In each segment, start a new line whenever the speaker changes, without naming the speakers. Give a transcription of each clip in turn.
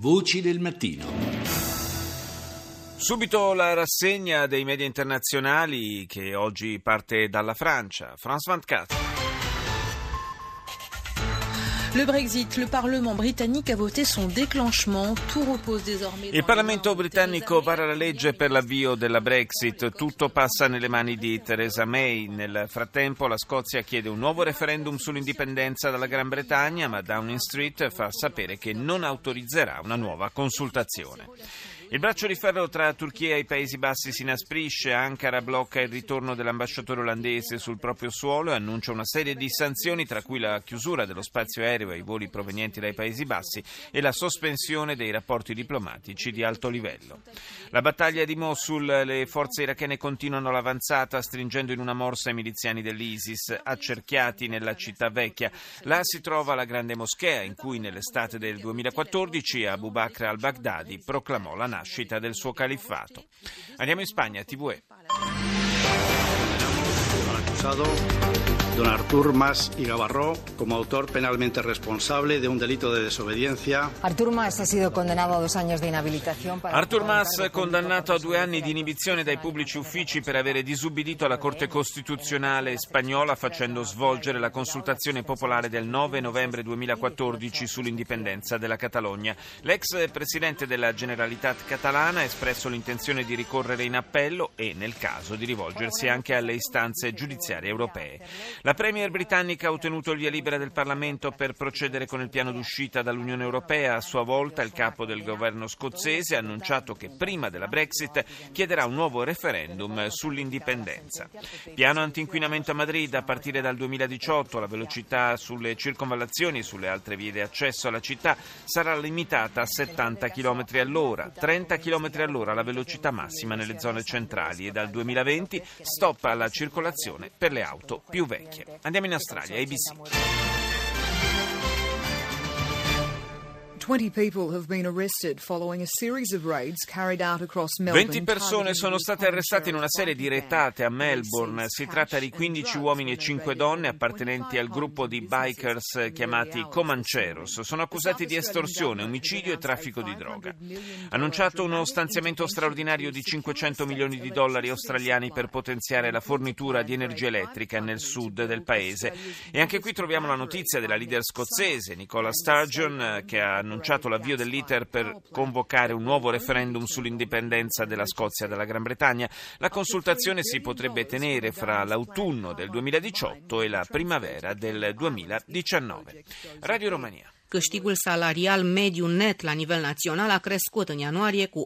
Voci del mattino.
Subito la rassegna dei media internazionali che oggi parte dalla Francia. France 24.
Le Brexit, le Parlement britannique a voté son déclenchement. Tout repose désormais.
Il Parlamento britannico vara la legge per l'avvio della Brexit. Tutto passa nelle mani di Theresa May. Nel frattempo la Scozia chiede un nuovo referendum sull'indipendenza dalla Gran Bretagna, ma Downing Street fa sapere che non autorizzerà una nuova consultazione. Il braccio di ferro tra Turchia e i Paesi Bassi si inasprisce, Ankara blocca il ritorno dell'ambasciatore olandese sul proprio suolo e annuncia una serie di sanzioni tra cui la chiusura dello spazio aereo ai voli provenienti dai Paesi Bassi e la sospensione dei rapporti diplomatici di alto livello. La battaglia di Mosul, le forze irachene continuano l'avanzata stringendo in una morsa i miliziani dell'ISIS accerchiati nella città vecchia. Là si trova la grande moschea in cui nell'estate del 2014 Abu Bakr al-Baghdadi proclamò la nascita nascita del suo califfato. Andiamo in Spagna, TVE.
Don Artur Mas y Gavarró como autor penalmente responsable de un delito de desobediencia.
Artur Mas ha sido condenado a dos años de inhabilitación. Para
Artur Mas condannato a due anni di inibizione dai pubblici uffici per avere disubbidito alla Corte Costituzionale spagnola facendo svolgere la consultazione popolare del 9 novembre 2014 sull'indipendenza della Catalogna. L'ex presidente della Generalitat catalana ha espresso l'intenzione di ricorrere in appello e, nel caso, di rivolgersi anche alle istanze giudiziarie europee. La Premier britannica ha ottenuto il via libera del Parlamento per procedere con il piano d'uscita dall'Unione Europea. A sua volta il capo del governo scozzese ha annunciato che prima della Brexit chiederà un nuovo referendum sull'indipendenza. Piano antinquinamento a Madrid a partire dal 2018 la velocità sulle circonvallazioni e sulle altre vie di accesso alla città sarà limitata a 70 km all'ora, 30 km all'ora la velocità massima nelle zone centrali e dal 2020 stop alla circolazione per le auto più vecchie. Andiamo in Australia, ABC.
20
persone sono state arrestate in una serie di retate a Melbourne. Si tratta di 15 uomini e 5 donne appartenenti al gruppo di bikers chiamati Comancheros. Sono accusati di estorsione, omicidio e traffico di droga. Annunciato uno stanziamento straordinario di 500 milioni di dollari australiani per potenziare la fornitura di energia elettrica nel sud del paese. E anche qui troviamo la notizia della leader scozzese Nicola Sturgeon che ha annunciato l'avvio dell'iter per convocare un nuovo referendum sull'indipendenza della Scozia dalla Gran Bretagna. La consultazione si potrebbe tenere fra l'autunno del 2018 e la primavera del 2019. Radio Romania.
Câștigul salarial mediu net la nivel național a crescut în ianuarie cu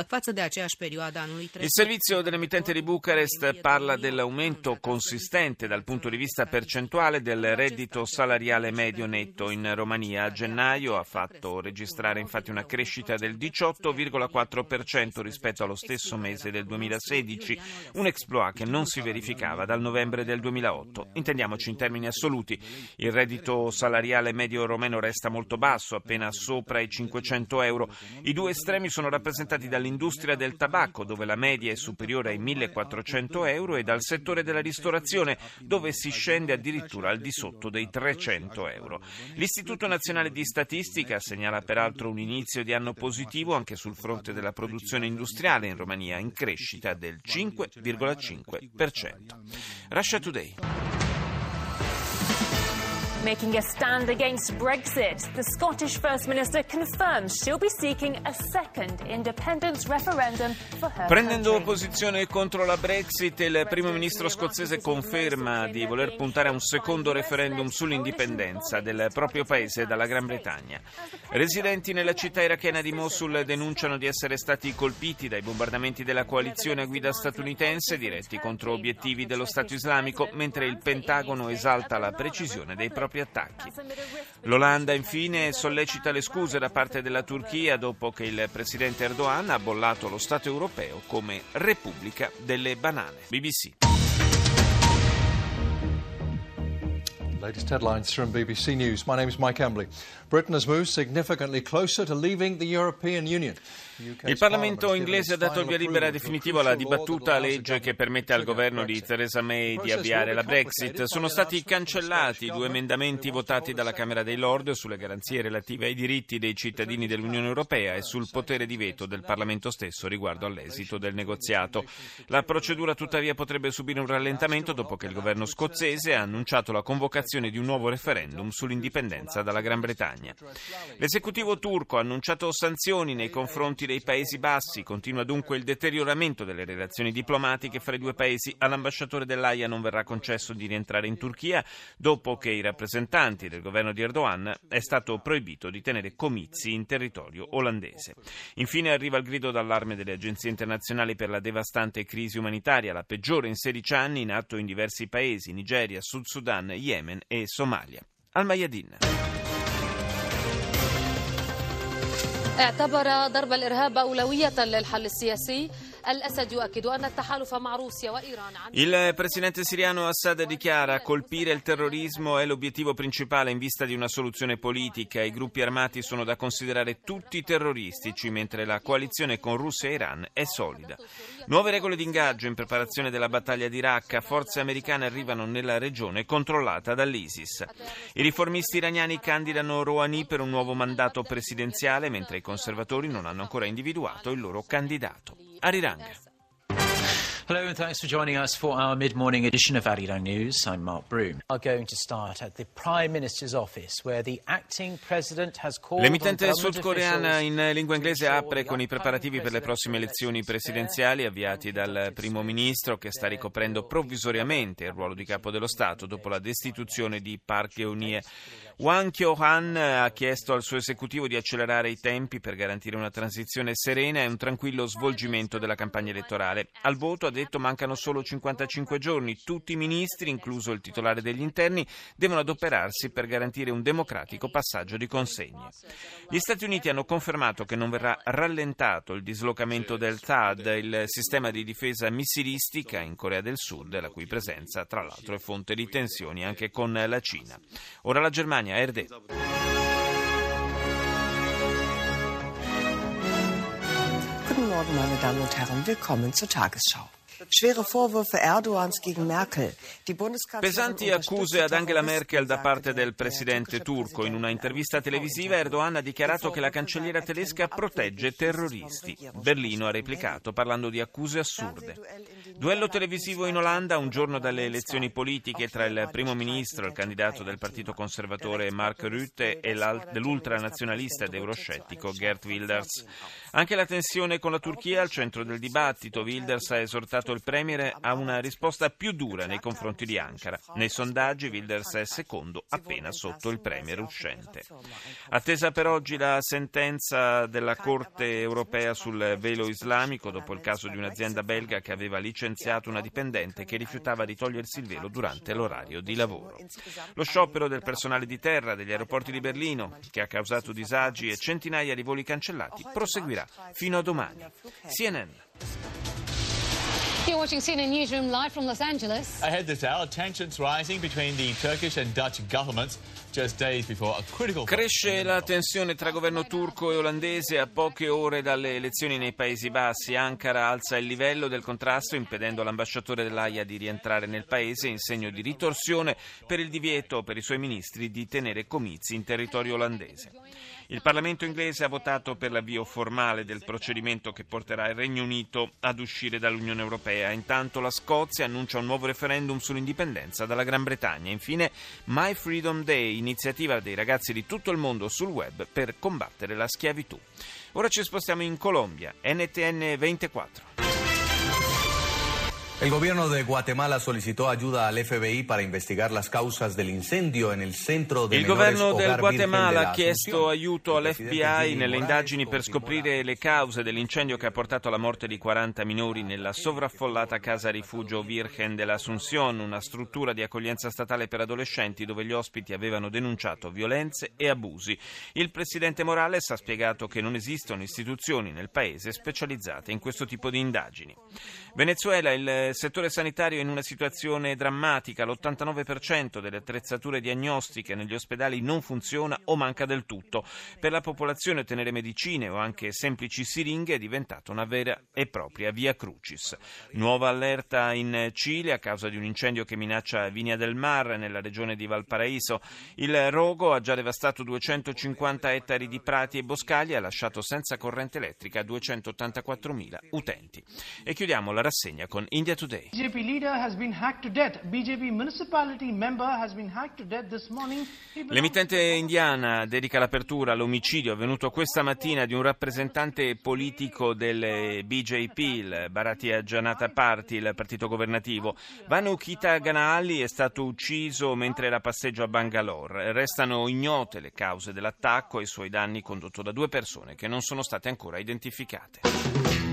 18,4% față de aceeași perioadă anului trecut.
Il servizio dell'emittente di Bucarest parla dell'aumento consistente dal punto di vista percentuale del reddito salariale medio netto in Romania. A gennaio ha fatto registrare infatti una crescita del 18,4% rispetto allo stesso mese del 2016, un exploit che non si verificava dal novembre del 2008. Intendiamoci in termini assoluti, il reddito salariale salariale medio romeno resta molto basso, appena sopra i 500 euro. I due estremi sono rappresentati dall'industria del tabacco, dove la media è superiore ai 1400 euro, e dal settore della ristorazione, dove si scende addirittura al di sotto dei 300 euro. L'Istituto Nazionale di Statistica segnala peraltro un inizio di anno positivo anche sul fronte della produzione industriale in Romania, in crescita del 5,5%. Russia Today.
Making a stand against Brexit, the Scottish First Minister confirms she'll be seeking a second independence referendum for her
Prendendo
country.
posizione contro la Brexit, il primo ministro scozzese conferma di voler puntare a un secondo referendum sull'indipendenza del proprio paese dalla Gran Bretagna. Residenti nella città irachena di Mosul denunciano di essere stati colpiti dai bombardamenti della coalizione a guida statunitense diretti contro obiettivi dello Stato islamico, mentre il Pentagono esalta la precisione dei propri attacchi. L'Olanda infine sollecita le scuse da parte della Turchia dopo che il presidente Erdogan ha bollato lo Stato europeo come Repubblica delle Banane. BBC.
Latest headlines from BBC News. My name is Mike Embley. Britain has moved significantly closer to leaving the European Union.
Il Parlamento inglese ha dato il via libera definitivo alla dibattuta legge che permette al governo di Theresa May di avviare la Brexit. Sono stati cancellati due emendamenti votati dalla Camera dei Lord sulle garanzie relative ai diritti dei cittadini dell'Unione Europea e sul potere di veto del Parlamento stesso riguardo all'esito del negoziato. La procedura tuttavia potrebbe subire un rallentamento dopo che il governo scozzese ha annunciato la convocazione di un nuovo referendum sull'indipendenza dalla Gran Bretagna. L'esecutivo turco ha annunciato sanzioni nei confronti dei Paesi Bassi. Continua dunque il deterioramento delle relazioni diplomatiche fra i due paesi. All'ambasciatore dell'AIA non verrà concesso di rientrare in Turchia dopo che i rappresentanti del governo di Erdogan è stato proibito di tenere comizi in territorio olandese. Infine arriva il grido d'allarme delle agenzie internazionali per la devastante crisi umanitaria, la peggiore in 16 anni, in atto in diversi paesi, Nigeria, Sud Sudan, Yemen e Somalia. Al Mayadin.
اعتبر ضرب الارهاب اولويه للحل السياسي
il presidente siriano Assad dichiara colpire il terrorismo è l'obiettivo principale in vista di una soluzione politica. I gruppi armati sono da considerare tutti terroristici, mentre la coalizione con Russia e Iran è solida. Nuove regole di ingaggio in preparazione della battaglia di Raqqa. Forze americane arrivano nella regione controllata dall'ISIS. I riformisti iraniani candidano Rouhani per un nuovo mandato presidenziale, mentre i conservatori non hanno ancora individuato il loro candidato. Arirang.
Hello and thanks for joining us for our mid-morning edition of Arirang News. I'm Mark Broom. Are going to start at the Prime Minister's office where the acting president has called
L'emittente sudcoreana in lingua inglese apre con i preparativi per le prossime elezioni presidenziali avviati dal primo ministro che sta ricoprendo provvisoriamente il ruolo di capo dello Stato dopo la destituzione di Park Geun-hye. Wang Kyo-han ha chiesto al suo esecutivo di accelerare i tempi per garantire una transizione serena e un tranquillo svolgimento della campagna elettorale. Al voto, ha detto, mancano solo 55 giorni. Tutti i ministri, incluso il titolare degli interni, devono adoperarsi per garantire un democratico passaggio di consegne. Gli Stati Uniti hanno confermato che non verrà rallentato il dislocamento del THAAD, il sistema di difesa missilistica in Corea del Sud, la cui presenza, tra l'altro, è fonte di tensioni anche con la Cina. Ora la Germania Erde.
Guten Morgen, meine Damen und Herren. Willkommen zur Tagesschau. Schwere Vorwürfe Erdogans gegen Merkel.
Pesanti accuse ad Angela Merkel da parte del presidente turco. In una intervista televisiva Erdogan ha dichiarato che la cancelliera tedesca protegge terroristi. Berlino ha replicato parlando di accuse assurde. Duello televisivo in Olanda un giorno dalle elezioni politiche tra il primo ministro, il candidato del partito conservatore Mark Rutte e dell'ultranazionalista ed euroscettico Gert Wilders. Anche la tensione con la Turchia al centro del dibattito. Wilders ha esortato il premier a una risposta più dura nei confronti di Ankara. Nei sondaggi Wilders è secondo, appena sotto il premier uscente. Attesa per oggi la sentenza della Corte europea sul velo islamico dopo il caso di un'azienda belga che aveva licenziato una dipendente che rifiutava di togliersi il velo durante l'orario di lavoro. Lo sciopero del personale di terra degli aeroporti di Berlino, che ha causato disagi e centinaia di voli cancellati, proseguirà fino a domani. CNN.
You're watching CNN Newsroom live from Los Angeles.
Ahead this hour, tensions rising between the Turkish and Dutch governments.
Cresce la tensione tra governo turco e olandese a poche ore dalle elezioni nei Paesi Bassi. Ankara alza il livello del contrasto impedendo all'ambasciatore dell'AIA di rientrare nel paese in segno di ritorsione per il divieto per i suoi ministri di tenere comizi in territorio olandese. Il Parlamento inglese ha votato per l'avvio formale del procedimento che porterà il Regno Unito ad uscire dall'Unione Europea. Intanto la Scozia annuncia un nuovo referendum sull'indipendenza dalla Gran Bretagna. Infine My Freedom Day, iniziativa dei ragazzi di tutto il mondo sul web per combattere la schiavitù. Ora ci spostiamo in Colombia, NTN 24.
El gobierno de Guatemala solicitó ayuda al FBI para investigar las causas del incendio en el centro de
Il governo del Guatemala ha chiesto aiuto all'FBI nelle indagini per scoprire le cause dell'incendio che ha portato alla morte di 40 minori nella sovraffollata casa rifugio Virgen de la Asunción, una struttura di accoglienza statale per adolescenti dove gli ospiti avevano denunciato violenze e abusi. Il presidente Morales ha spiegato che non esistono istituzioni nel paese specializzate in questo tipo di indagini. Venezuela, il Settore sanitario è in una situazione drammatica, l'89% delle attrezzature diagnostiche negli ospedali non funziona o manca del tutto. Per la popolazione ottenere medicine o anche semplici siringhe è diventata una vera e propria via crucis. Nuova allerta in Cile a causa di un incendio che minaccia Vinia del Mar nella regione di Valparaíso. Il rogo ha già devastato 250 ettari di prati e boscaglie e ha lasciato senza corrente elettrica 284.000 utenti. E chiudiamo la rassegna con India Today.
BJP leader has been hacked to death. BJP municipality member has been hacked to death this morning.
L'emittente indiana dedica l'apertura all'omicidio avvenuto questa mattina di un rappresentante politico del BJP, il Bharatiya Janata Party, il partito governativo. Vanu Kita Ganali è stato ucciso mentre era passeggio a Bangalore. Restano ignote le cause dell'attacco e i suoi danni condotto da due persone che non sono state ancora identificate.